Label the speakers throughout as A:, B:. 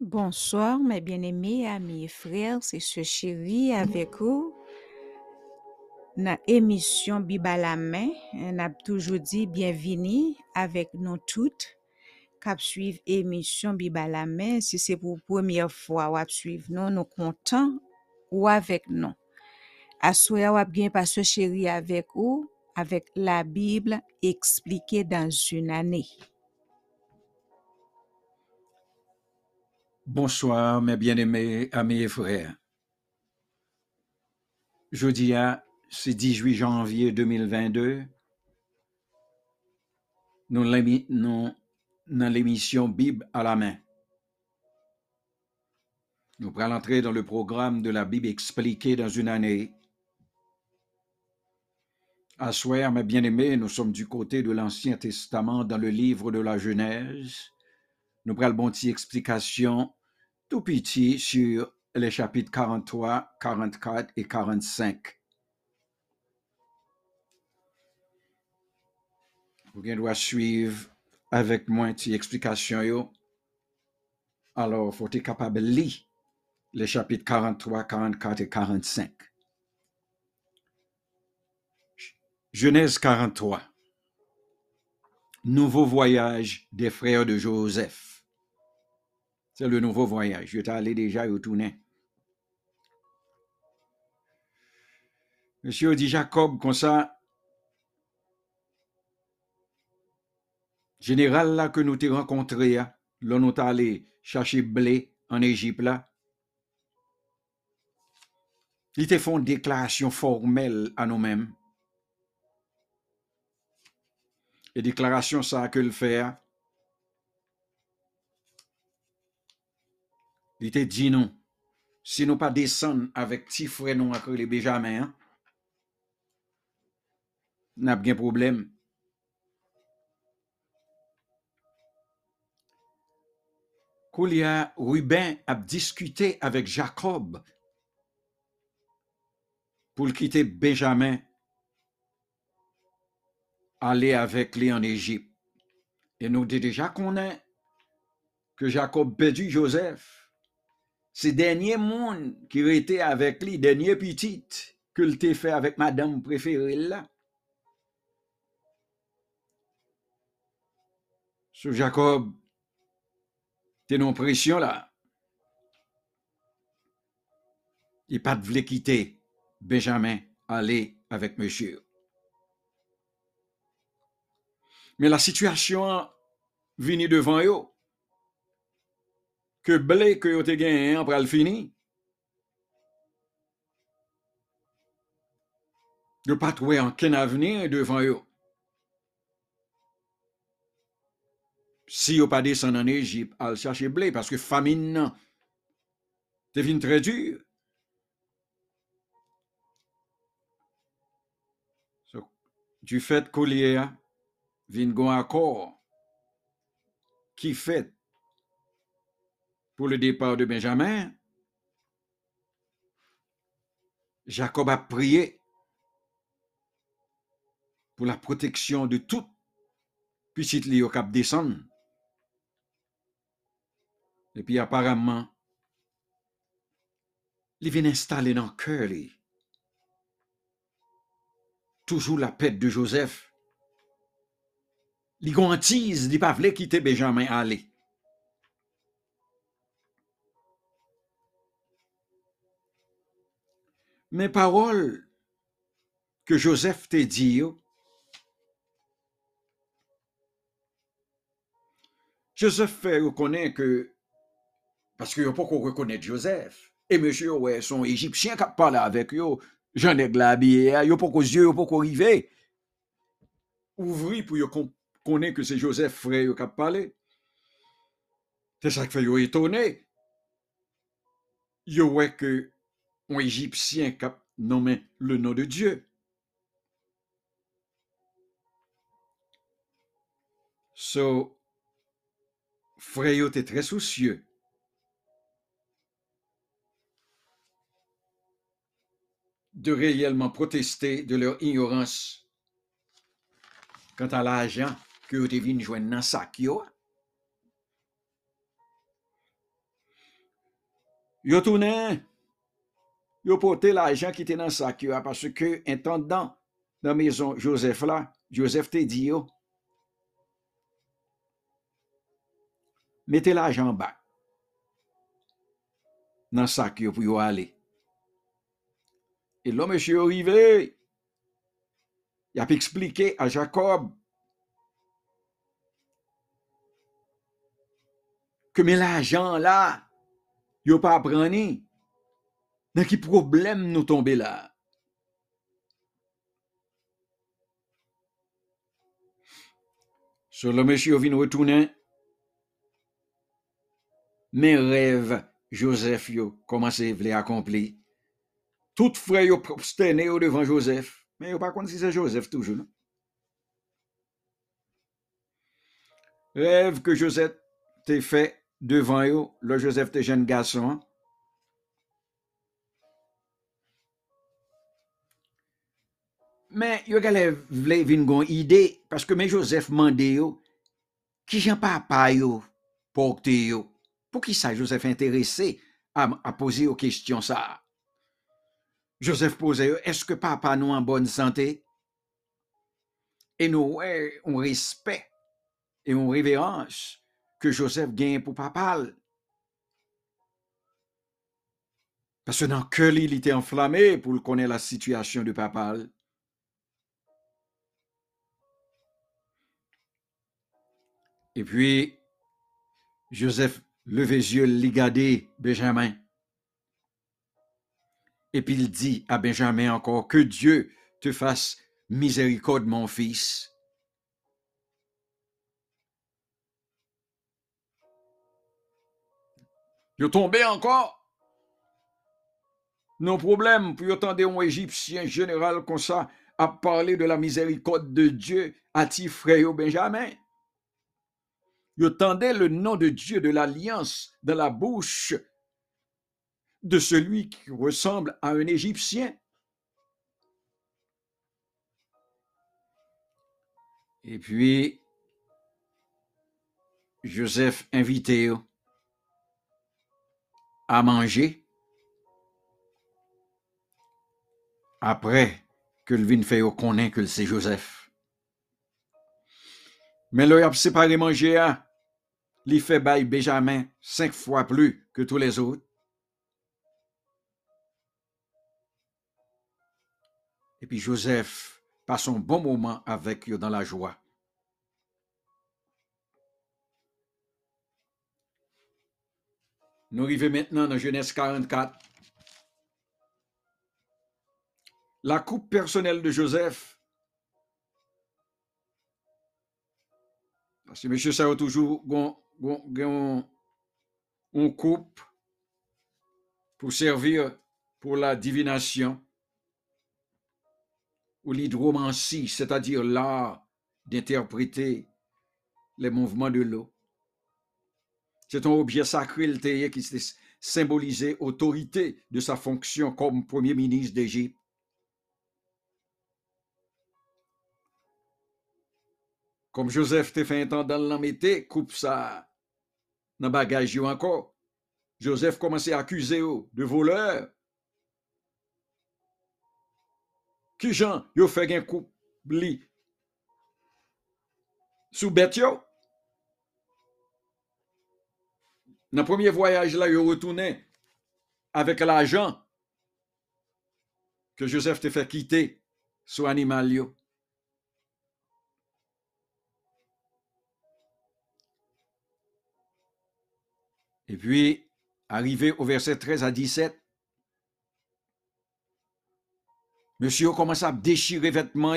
A: Bonsoir, mes bien-aimés amis et frères, c'est ce chéri avec vous. Dans l'émission Bible à la main, on a toujours dit bienvenue avec nous toutes qui suivent l'émission Bible à la main. Si c'est pour la première fois ou suivre nous, nous contents ou avec nous. Soir, ou bien pas ce chéri avec vous, avec la Bible expliquée dans une année.
B: Bonsoir, mes bien-aimés amis et frères. Jeudi, c'est 18 janvier 2022. Nous nous- dans l'émission Bible à la main. Nous allons entrer dans le programme de la Bible expliquée dans une année. À soir, mes bien-aimés, nous sommes du côté de l'Ancien Testament dans le livre de la Genèse. Nous prenons explication tout petit sur les chapitres 43, 44 et 45. Vous doit suivre avec moi une explication. Alors, faut être capable de lire les chapitres 43, 44 et 45. Genèse 43. Nouveau voyage des frères de Joseph. C'est le nouveau voyage. Je allé déjà au tourner. Monsieur dit Jacob comme ça, général là que nous t'ai rencontré, là, là nous t'es allé chercher blé en Égypte là, il te font une déclaration formelle à nous-mêmes. Et déclaration ça que le faire, il te dit non. Si nous pas descendre avec petit frère nous avec les Benjamin, hein, n'a pas de problème. Koulia Ruben a discuté avec Jacob pour quitter Benjamin, aller avec lui en Égypte. Et nous dit déjà qu'on est que Jacob perdu Joseph. C'est dernier monde qui était avec lui, dernier petit que le fait avec madame préférée là. Ce Jacob, t'es non pression là. Il pas de quitter Benjamin, aller avec monsieur. Mais la situation vini devant eux. Que blé que yo te gagné après le fini. Yo pas trouvé aucun avenir devant eux. Si yo pas descend en Égypte, al chercher blé parce que famine devine très dur. So, du fait qu'on y a, gon accord qui fait pour le départ de Benjamin, Jacob a prié pour la protection de tout petit li au cap descendre. Et puis apparemment, il vient installer dans le cœur toujours la paix de Joseph. Li gantise, li pa vle quitter Benjamin aller. Mais parole que Joseph te dit, Joseph fait reconnaître que, parce que yo pas qu'on reconnaît Joseph, et monsieur, ouais, son Égyptien qui parle avec yo, j'en ai habillé, yo pas qu'aux yeux, yo pas qu'au rivé. Ouvri pour connaître que c'est Joseph frère qui a parlé. C'est ça qui fait étonné. Yo ouais que un Égyptien qui a nommé le nom de Dieu. So, frère était très soucieux. de réellement protester de leur ignorance quant à l'argent que vous devez joindre dans yo. Yo porté l'argent qui était dans le sac parce que intendant dans maison Joseph là, Joseph te dit yo, mettez l'argent en bas dans le sac pour aller. Et là, monsieur arrivé, il a expliqué à Jacob que mais l'argent là, il pas prendre. Dans quel problème nous tomber là? Le monsieur vient retourner. Mes rêves, Joseph yo, commencé à accomplir. Tout frère yo prosterné devant Joseph. Mais yo pas contre si c'est Joseph toujours. Rêve que Joseph t'a fait devant yo, le Joseph te jeune garçon. Mais yo gale vle vin gon parce que mais Joseph mande yo qui jan papa yo porte yo. Pour qui ça Joseph intéressé à, à poser aux questions ça? Joseph posait, est-ce que papa nous en bonne santé? Et nous, ouais, on respect et on révérence que Joseph gagne pour papa. Parce que dans le cœur, il était enflammé pour connaître la situation de papa. Et puis, Joseph levait les yeux, ligadé Benjamin. Et puis il dit à Benjamin encore, que Dieu te fasse miséricorde, mon fils. Il tombé encore. Non problème, puis attendez un Égyptien général comme ça à parler de la miséricorde de Dieu à ti frère Benjamin. Il tendait le nom de Dieu de l'alliance dans la bouche de celui qui ressemble à un Égyptien. Et puis, Joseph invité à manger après que le vin fait connaît que c'est Joseph. Mais le a séparé manger à l'y fait bail Benjamin cinq fois plus que tous les autres. Et puis Joseph passe un bon moment avec eux dans la joie. Nous arrivons maintenant dans Genèse 44. La coupe personnelle de Joseph. Parce monsieur ça toujours on coupe pour servir pour la divination ou l'hydromancie, c'est-à-dire l'art d'interpréter les mouvements de l'eau. C'est un objet sacré qui symbolisait autorité de sa fonction comme premier ministre d'Égypte. Comme Joseph te fait entendre dans l'embêté, coupe ça dans bagage encore. Joseph commençait à accuser de voleur. Qui Jean, yo fait un coup li sous bête Dans le premier voyage là, yo retourné avec l'argent que Joseph te fait quitter sous animal yo. Et puis, arrivé au verset 13 à 17, Monsieur commence à déchirer vêtements.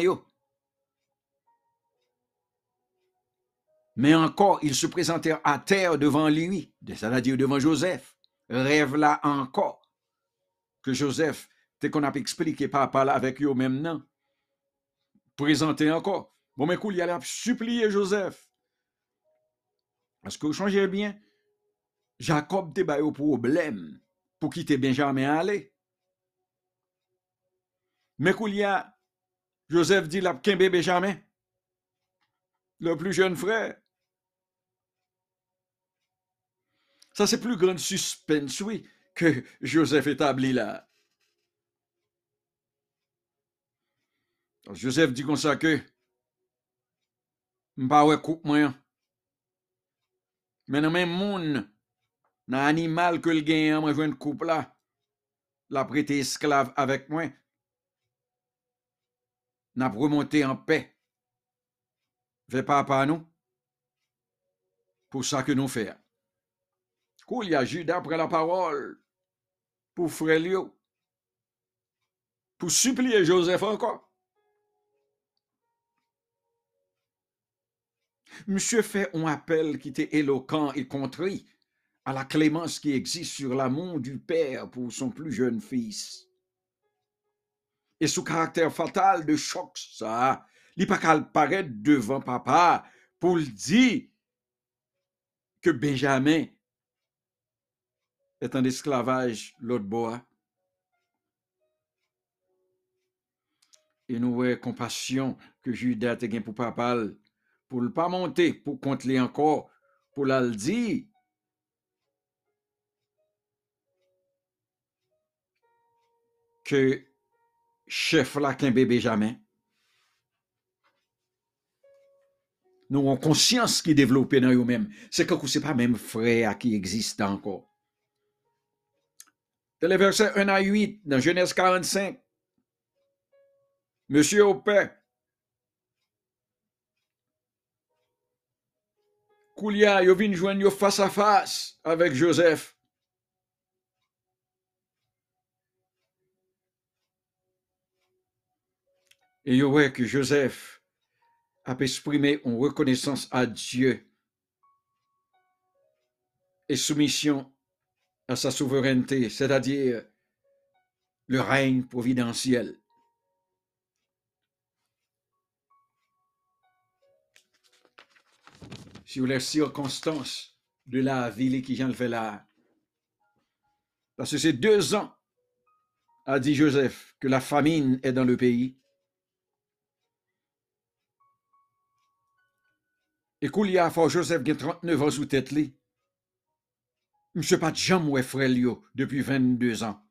B: Mais encore, il se présentait à terre devant lui, c'est-à-dire devant Joseph. Rêve là encore que Joseph, t'es qu'on a expliqué papa là avec eux même non. Présenté encore. Bon, mais cool, il a supplier Joseph. Parce que vous changez bien, Jacob te au problème pour quitter Benjamin aller. Mais a Joseph dit la Kembe Benjamin, le plus jeune frère. Ça, c'est plus grand suspense, oui, que Joseph établit là. Joseph dit comme ça que mpa ouais coupe moi. Mais dans même monde, dans animal que le gagne, moi une coupe là, la prêté esclave avec moi. N'a remonté en paix. Fait pas nous. Pour ça que nous faisons. Il y a Judas prend la parole pour frère pour supplier Joseph encore. Monsieur fait un appel qui était éloquent et contrit à la clémence qui existe sur l'amour du père pour son plus jeune fils. Et sous caractère fatal de choc, ça, il pas qu'à paraître devant papa pour le dire que Benjamin est en esclavage l'autre bois. Et nous voyons compassion que Judas a pour papa pour ne pas monter, pour compter encore, pour la dire. Que chef là qu'un bébé jamais. Nous avons conscience qui développe dans nous-mêmes. C'est que ce n'est pas même frère qui existe encore. Dans les versets 1 à 8, dans Genèse 45, Monsieur au père, Koulia, yo vin yo face à face avec Joseph. Et yo voyez que Joseph a exprimé une reconnaissance à Dieu et soumission à sa souveraineté, c'est-à-dire le règne providentiel. sur les circonstances de la ville qui le faire là. Parce que c'est deux ans, a dit Joseph, que la famine est dans le pays. Y a fort Joseph qui a 39 ans sous tête li. Monsieur pas de jamais frère depuis 22 ans.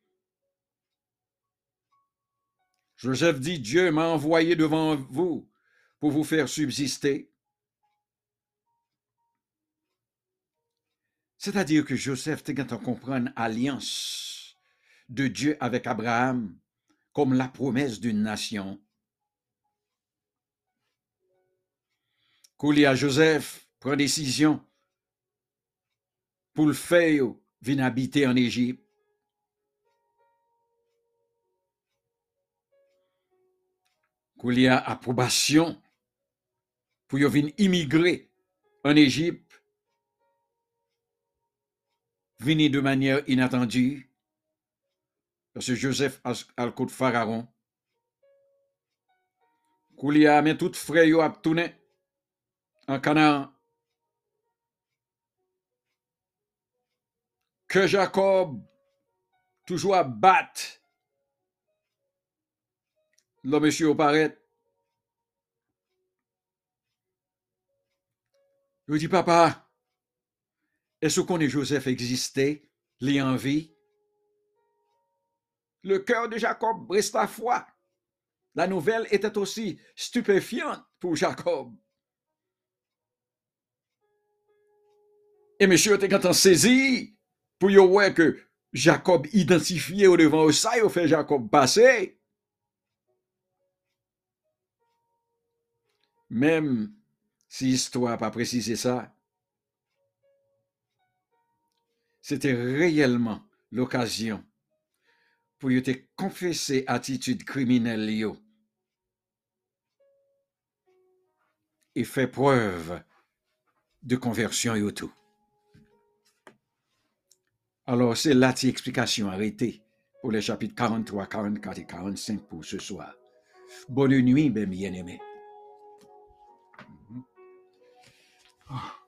B: Joseph dit, Dieu m'a envoyé devant vous pour vous faire subsister. C'est-à-dire que Joseph te à comprendre alliance de Dieu avec Abraham comme la promesse d'une nation. À Joseph prend décision pour le faire venir habiter en Égypte. a approbation pour venir immigrer en Égypte venu de manière inattendue, parce que Joseph a coup de Pharaon. Koulia mais tout frère yo a en Canaan. Que Jacob toujours à battre le monsieur paraît. Je dis, papa, est-ce qu'on est Joseph existait, les en vie? Le cœur de Jacob resta foi. La nouvelle était aussi stupéfiante pour Jacob. Et monsieur était quand on saisi pour y voir que Jacob identifié au devant ça, il fait Jacob passer. Même si l'histoire n'a pas précisé ça, c'était réellement l'occasion pour y te confesser attitude criminelle et faire preuve de conversion et tout. Alors, c'est là explication arrêtée pour les chapitres 43, 44 et 45 pour ce soir. Bonne nuit, bien-aimés. Mm-hmm. Ah.